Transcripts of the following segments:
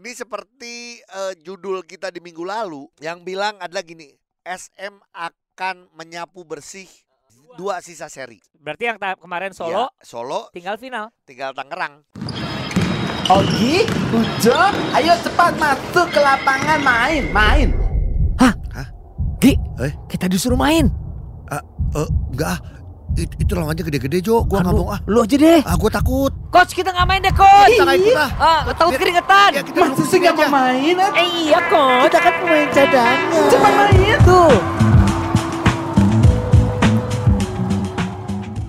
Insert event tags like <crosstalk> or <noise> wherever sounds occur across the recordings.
Ini seperti eh, judul kita di minggu lalu yang bilang adalah gini, SM akan menyapu bersih dua sisa seri. Berarti yang kemarin Solo Ya, Solo tinggal final. tinggal Tangerang. Ogi, Ujo, ayo cepat masuk ke lapangan main, main. Gi, Eh? kita disuruh main. Eh, enggak ah. Itu, lawannya gede-gede Jo, gua nggak Aduh, mau ah. Lu aja deh. Ah, gua takut. Coach kita nggak main deh coach. Kita nggak ikut ah. Ah, takut Biar- keringetan. Ya, kita Masa sih nggak aja. mau main? ah? Eh iya coach. Kita kan pemain cadangan. Cepat main. Tuh.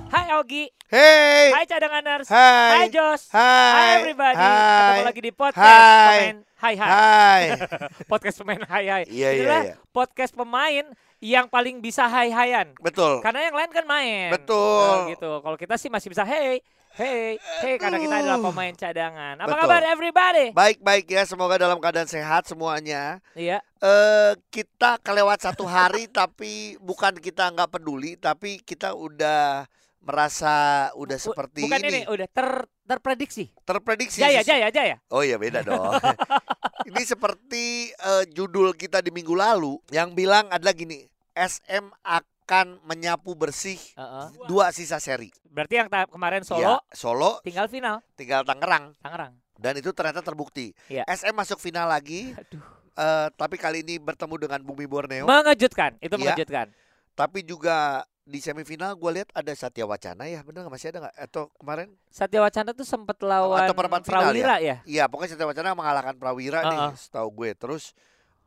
Hai Ogi. Hey. Hai cadanganers. Hai. Hai Jos. Hai. Hai everybody. Hai. Ketemu lagi di podcast Hai. pemain. Hai hai. Hai. <laughs> podcast pemain hai hai. Iya, iya, iya. podcast pemain yang paling bisa hai hayan. Betul. Karena yang lain kan main. Betul. Nah, gitu. Kalau kita sih masih bisa hey, hey, hey karena kita adalah pemain cadangan. Apa Betul. kabar everybody? Baik-baik ya, semoga dalam keadaan sehat semuanya. Iya. Eh kita kelewat satu hari <laughs> tapi bukan kita nggak peduli, tapi kita udah merasa udah Bu- seperti Bukan ini, ini, udah ter terprediksi. terprediksi. Jaya, jaya, jaya. Oh iya beda dong. <laughs> ini seperti eh, judul kita di minggu lalu yang bilang adalah gini, SM akan menyapu bersih Heeh. dua sisa seri. Berarti yang kemarin Solo Ya, Solo tinggal final tinggal Tangerang Tangerang. dan itu ternyata terbukti. Iya. SM masuk final lagi, Aduh. eh, tapi kali ini bertemu dengan Bumi Borneo. Mengejutkan, itu Iya. mengejutkan. Tapi juga di semifinal gue lihat ada Satya Wacana ya, bener nggak masih ada nggak? Atau kemarin? Satya Wacana tuh sempat lawan Atau perempat final Prawira ya? Iya, pokoknya Satya Wacana mengalahkan Prawira nih, Uh-uh. setahu gue. Terus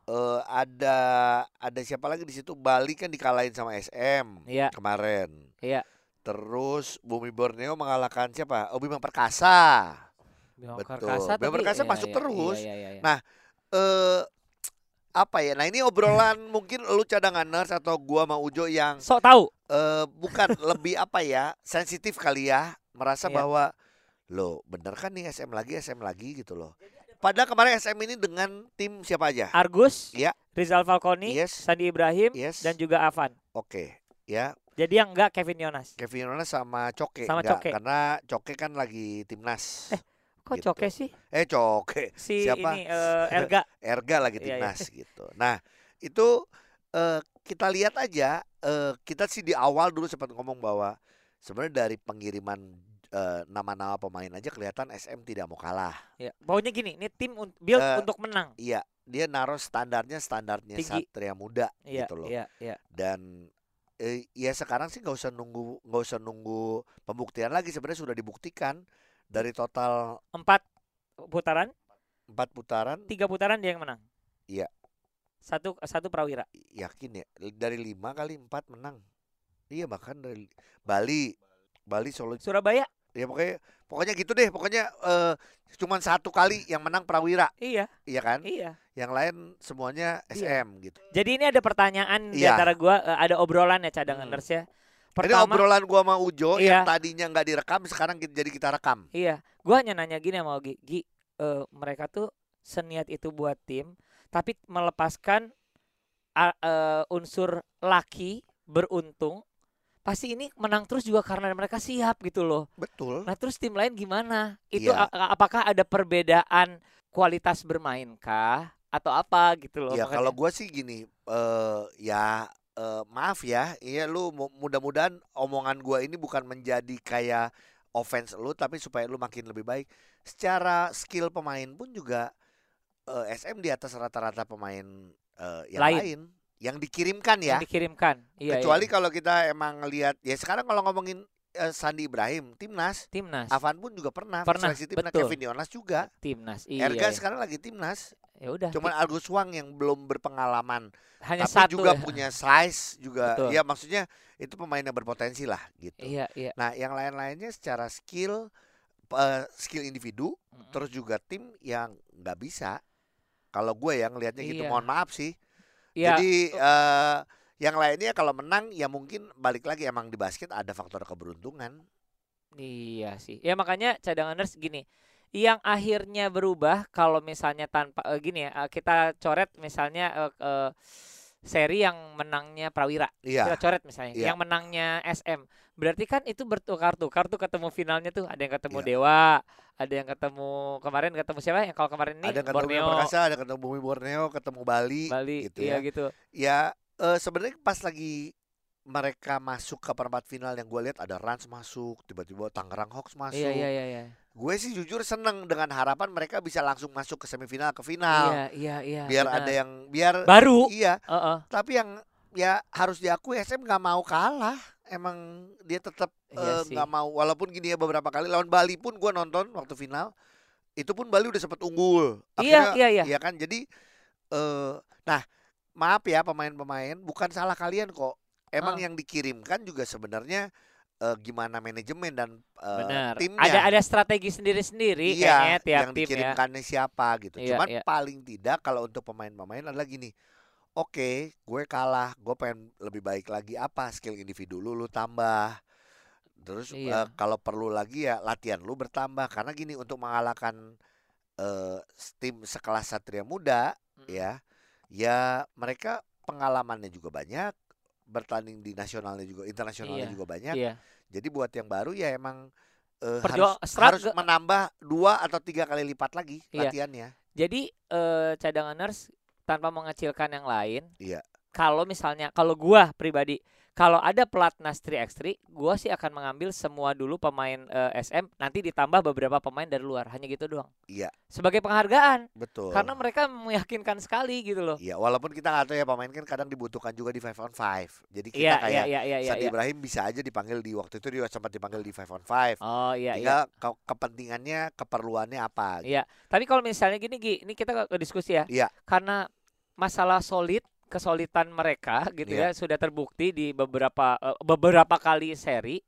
eh, ada ada siapa lagi di situ? Bali kan dikalahin sama SM Iya. kemarin. Iya. Terus Bumi Borneo mengalahkan siapa? Oh, Bima Perkasa. Bima Betul. Perkasa, Bima tapi- Perkasa iya, masuk iya, terus. Iya, iya, iya. Nah, eh apa ya? Nah, ini obrolan <clears throat> mungkin lu cadanganers atau gua sama Ujo yang Sok tahu. eh bukan <laughs> lebih apa ya sensitif kali ya merasa Iya. bahwa lo bener kan nih SM lagi SM lagi gitu loh padahal kemarin SM ini dengan tim siapa aja Argus, Iya. Rizal Falconi, Yes. Sandi Ibrahim, Yes. dan juga Avan. oke ya Jadi yang enggak Kevin Yonas. Kevin Yonas sama Coke Sama enggak, Coke. karena Coke kan lagi timnas Eh, Kok Gitu. Coke sih? eh Coke Si Siapa? ini eh, Erga. <laughs> Erga lagi Iya, iya. timnas gitu nah itu eh, kita lihat aja eh, kita sih di awal dulu sempat ngomong bahwa sebenarnya dari pengiriman nama-nama pemain aja kelihatan SM tidak mau kalah Ya, pokoknya gini, ini tim un- build Eh, untuk menang. Iya, dia naruh standarnya standarnya Tinggi. Satria Muda Iya, gitu loh. iya, iya. Dan eh, ya sekarang sih nggak usah nunggu nggak usah nunggu pembuktian lagi sebenarnya sudah dibuktikan dari total Empat putaran, empat putaran tiga putaran dia yang menang. Iya. Satu satu Prawira. yakin ya dari lima kali empat menang. Iya bahkan dari Bali Bali Solo Surabaya. ya pokoknya pokoknya gitu deh pokoknya eh, cuman satu kali yang menang Prawira Iya, iya kan iya. yang lain semuanya Iya. SM gitu Jadi ini ada pertanyaan di Iya. antara gua, eh, ada obrolan ya cadanganers ya. Ini Pertama, obrolan gua sama Ujo Iya. yang tadinya nggak direkam sekarang jadi kita rekam Iya, gua hanya nanya gini sama Ogi, Gi, eh, mereka tuh seniat itu buat tim, tapi melepaskan a- eh, unsur laki beruntung, pasti ini menang terus juga karena mereka siap gitu loh. betul Nah terus tim lain gimana? Itu Iya. apakah ada perbedaan kualitas bermain kah? Atau apa gitu loh? Ya makanya. kalau gua sih gini, eh ya eh, maaf ya, iya lu mu- mudah-mudahan omongan gua ini bukan menjadi kayak offense lu, tapi supaya lu makin lebih baik. Secara skill pemain pun juga eh, SM di atas rata-rata pemain eh, yang Lain. lain. yang dikirimkan ya. yang dikirimkan. Iya, Kecuali iya. kalau kita emang lihat, ya sekarang kalau ngomongin eh, Sandi Ibrahim, timnas, timnas, Avan pun juga pernah, Pernah, seleksi timnas. Kevin Yonas juga. timnas. Iya. Erga iya. sekarang lagi timnas, Ya udah. cuman Argus Wang yang belum berpengalaman hanya tapi satu juga ya. punya size juga Betul. ya maksudnya itu pemain yang berpotensi lah gitu Iya, iya. nah yang lain-lainnya secara skill eh, skill individu Mm-mm. terus juga tim yang nggak bisa kalau gue yang ngelihatnya gitu Iya. mohon maaf sih Iya, jadi eh, yang lainnya kalau menang ya mungkin balik lagi emang di basket ada faktor keberuntungan Iya sih. Ya makanya cadanganers gini. Yang akhirnya berubah kalau misalnya tanpa eh, gini ya, eh, kita coret misalnya eh, eh, seri yang menangnya Prawira. Iya. Kita coret misalnya. Iya. Yang menangnya SM. Berarti kan itu bertukar-tukar tuh ketemu finalnya tuh ada yang ketemu Iya. Dewa, ada yang ketemu kemarin ketemu siapa yang kalau kemarin ini ada yang ketemu Borneo, Perkasa, ada ketemu Bumi Borneo, ketemu Bali, Bali, gitu iya ya. gitu. Ya eh, sebenarnya pas lagi mereka masuk ke perempat final yang gue lihat ada Rans masuk, tiba-tiba Tangerang Hawks masuk. Iya iya iya iya. Gue sih jujur seneng dengan harapan mereka bisa langsung masuk ke semifinal ke final. Iya iya iya. biar benar. ada yang biar baru. iya, Heeh. tapi yang ya harus diakui SM nggak mau kalah. Emang dia tetap Iya eh, nggak mau walaupun gini ya beberapa kali lawan Bali pun gue nonton waktu final itu pun Bali udah sempet unggul. Iya Akhirnya iya iya. Iya kan jadi eh nah maaf ya pemain-pemain bukan salah kalian kok. Emang Ah. yang dikirimkan juga sebenarnya eh, gimana manajemen dan Benar. timnya. Ada ada strategi sendiri-sendiri iya, kayaknya tiap yang tim ya. dikirimkannya siapa gitu. Iya, Cuman iya. paling tidak kalau untuk pemain-pemain adalah gini. Oke, gue kalah, gue pengen lebih baik lagi apa skill individu lu lu tambah. Terus Iya. eh, kalau perlu lagi ya latihan lu bertambah karena gini untuk mengalahkan eh, tim sekelas Satria Muda Mm. ya ya mereka pengalamannya juga banyak bertanding di nasionalnya juga internasionalnya Iya, juga banyak Iya. jadi buat yang baru ya emang eh, Perjuang- harus harus menambah dua atau tiga kali lipat lagi Iya. latihannya Jadi eh, cadanganers tanpa mengecilkan yang lain. Iya. Kalau misalnya kalau gua pribadi kalau ada pelatnas 3x3, gua sih akan mengambil semua dulu pemain eh, SM nanti ditambah beberapa pemain dari luar. Hanya gitu doang. Iya. Sebagai penghargaan betul karena mereka meyakinkan sekali gitu loh. Iya, walaupun kita nggak tahu ya pemain kan kadang dibutuhkan juga di five on five. Jadi kita Iya iya kayak iya iya iya. Sandi iya. Ibrahim bisa aja dipanggil di waktu itu dia sempat dipanggil di five on five. Oh iya iya. Tinggal ke- kepentingannya, keperluannya apa. gitu. Iya. Tapi kalau misalnya gini Gi, ini kita ke diskusi ya. Iya. Karena masalah solid, kesolidan mereka gitu Iya. ya sudah terbukti di beberapa eh, beberapa kali seri.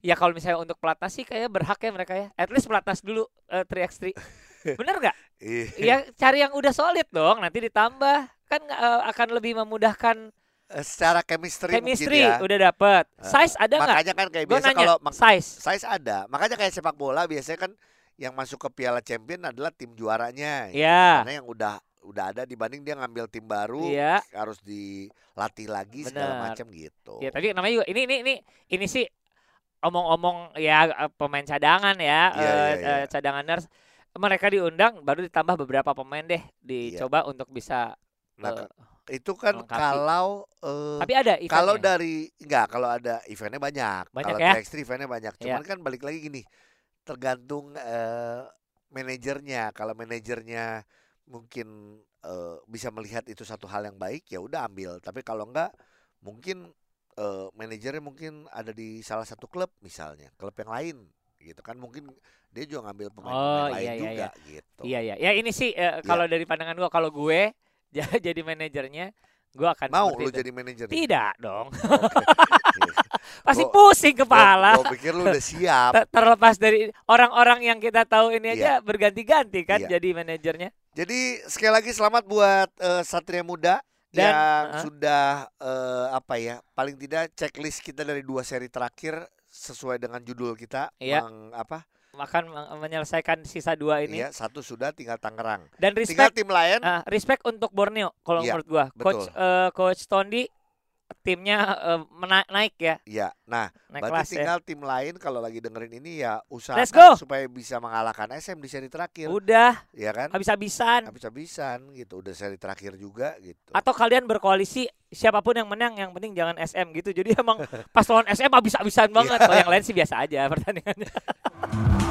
Ya kalau misalnya untuk pelatnas sih kayak berhak ya mereka ya. At least pelatnas dulu eh, 3x3. <laughs> Bener nggak? Iya. Ya cari yang udah solid dong. Nanti ditambah kan eh, akan lebih memudahkan Secara chemistry, chemistry ya. udah dapet. Size ada nggak? Makanya kan kayak Gue biasa kalau size. size ada. Makanya kayak sepak bola biasanya kan yang masuk ke Piala Champion adalah tim juaranya. gitu. Iya. Karena yang udah udah ada dibanding dia ngambil tim baru Iya. harus dilatih lagi segala Benar. macam gitu. Ya tapi namanya juga ini ini ini ini sih omong-omong ya eh, pemain cadangan ya Iya, eh, iya, iya. eh, cadanganers mereka diundang baru ditambah beberapa pemain deh dicoba untuk bisa Nah, ke- itu kan melengkapi. kalau eh, tapi ada kalau eventnya. dari enggak kalau ada eventnya banyak. Banyak kalau ya? TX3 eventnya banyak. Iya. Cuman kan balik lagi gini. Tergantung eh, manajernya. Kalau manajernya mungkin eh, bisa melihat itu satu hal yang baik ya udah ambil. Tapi kalau enggak mungkin eh, manajernya mungkin ada di salah satu klub misalnya, klub yang lain gitu kan mungkin dia juga ngambil pemain-pemain Oh, lain iya, iya, juga gitu. iya ya ya ini sih eh, kalau dari pandangan gua kalau gue <laughs> ja- jadi manajernya gua akan Mau lu itu. jadi manajer? tidak dong <laughs> pasti Gua- pusing kepala Gua pikir lu udah siap. Ter- terlepas dari orang-orang yang kita tahu ini Iya. aja berganti-ganti kan Iya. jadi manajernya Jadi sekali lagi selamat buat eh, Satria Muda Dan, yang uh. sudah eh, apa ya paling tidak checklist kita dari dua seri terakhir sesuai dengan judul kita Iya. meng- apa akan men- menyelesaikan sisa dua ini Iya satu sudah tinggal Tangerang. dan Tinggal respect tim lain ah, respect untuk Borneo kalau Iya, menurut gua coach eh, coach Tondi timnya eh, mena- naik ya ya. Nah naik berarti kelas ya tinggal tim lain kalau lagi dengerin ini ya usahakan supaya bisa mengalahkan SM di seri terakhir. udah ya kan? habis-habisan Habis-habisan gitu. Udah seri terakhir juga gitu. atau kalian berkoalisi siapa pun yang menang yang penting jangan SM gitu jadi emang <laughs> pas lawan SM habis-habisan banget kalau yang lain sih biasa aja pertandingannya <laughs>